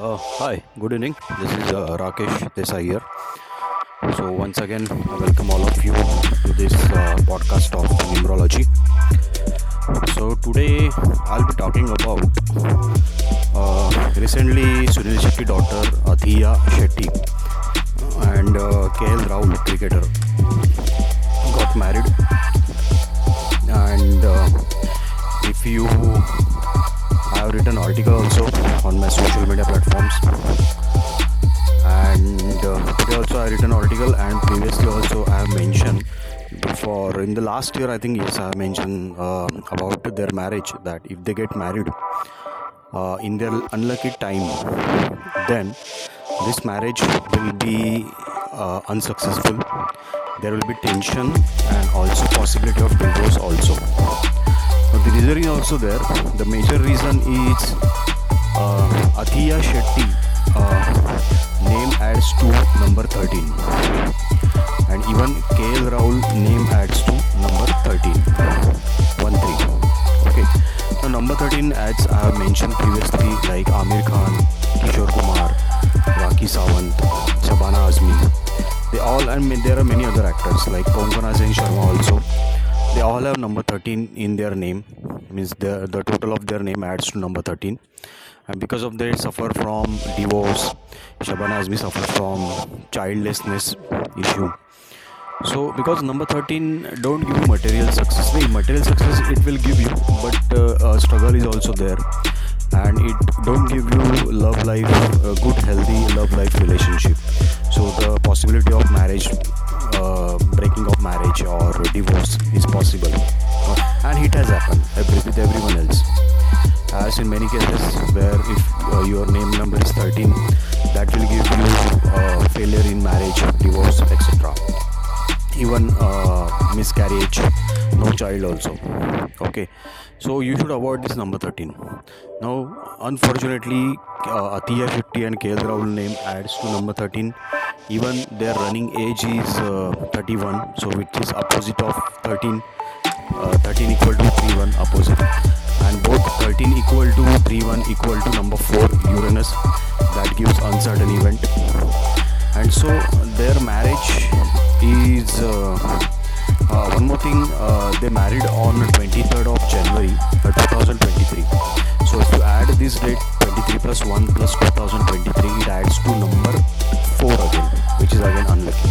Uh, hi, good evening. This is uh, Rakesh Desai here. So, once again, I welcome all of you to this uh, podcast of numerology. So, today I'll be talking about uh, recently Sunil Shetty daughter Athiya Shetty and uh, KL Rahul, cricketer, got married. And uh, if you have written article also on my social media platforms. And uh, today also I written article and previously also I have mentioned for in the last year I think yes I have mentioned uh, about their marriage that if they get married uh, in their unlucky time then this marriage will be uh, unsuccessful. There will be tension and also possibility of divorce also but the reason is also there. The major reason is uh, Athiya Shetty uh, name adds to number 13 and even KL Rahul name adds to number 13 1 3 okay. So number 13 adds I have mentioned previously like Aamir Khan Kishore Kumar Rakhi Sawant Shabana Azmi. They all and there are many other actors like Konkona Sen Sharma also they all have number 13 in their name. Means the the total of their name adds to number 13 and because of they suffer from divorce Shabana Azmi suffers from childlessness issue. So because number 13 don't give you material success the material success it will give you but uh, struggle is also there. And it don't give you love life a good healthy love life relationship so the possibility of marriage uh, breaking of marriage or divorce is possible. And it has happened. With everyone else. As in many cases where if uh, your name number is 13 that will give you uh, failure in marriage divorce etc even uh, miscarriage no child also. Okay. So you should avoid this number 13 now unfortunately uh, Athiya Shetty and KL Rahul name adds to number 13 even their running age is uh, 31 so which is opposite of 13 uh, 13 equal to 31 opposite. And both 13 equal to 31 equal to number 4 Uranus. That gives uncertain event. And so their marriage is uh, uh, one more thing uh, they married on 23rd of January uh, 2023 so if you add this date 23 plus 1 plus 2023 it adds to number 4 again which is again unlucky.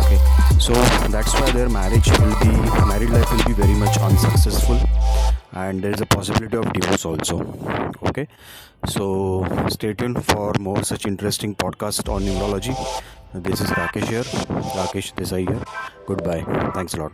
Okay so that's why their marriage will be married life will be very much unsuccessful and there is a possibility of divorce also. Okay so stay tuned for more such interesting podcast on numerology this is rakesh here. Rakesh desai here goodbye. Thanks a lot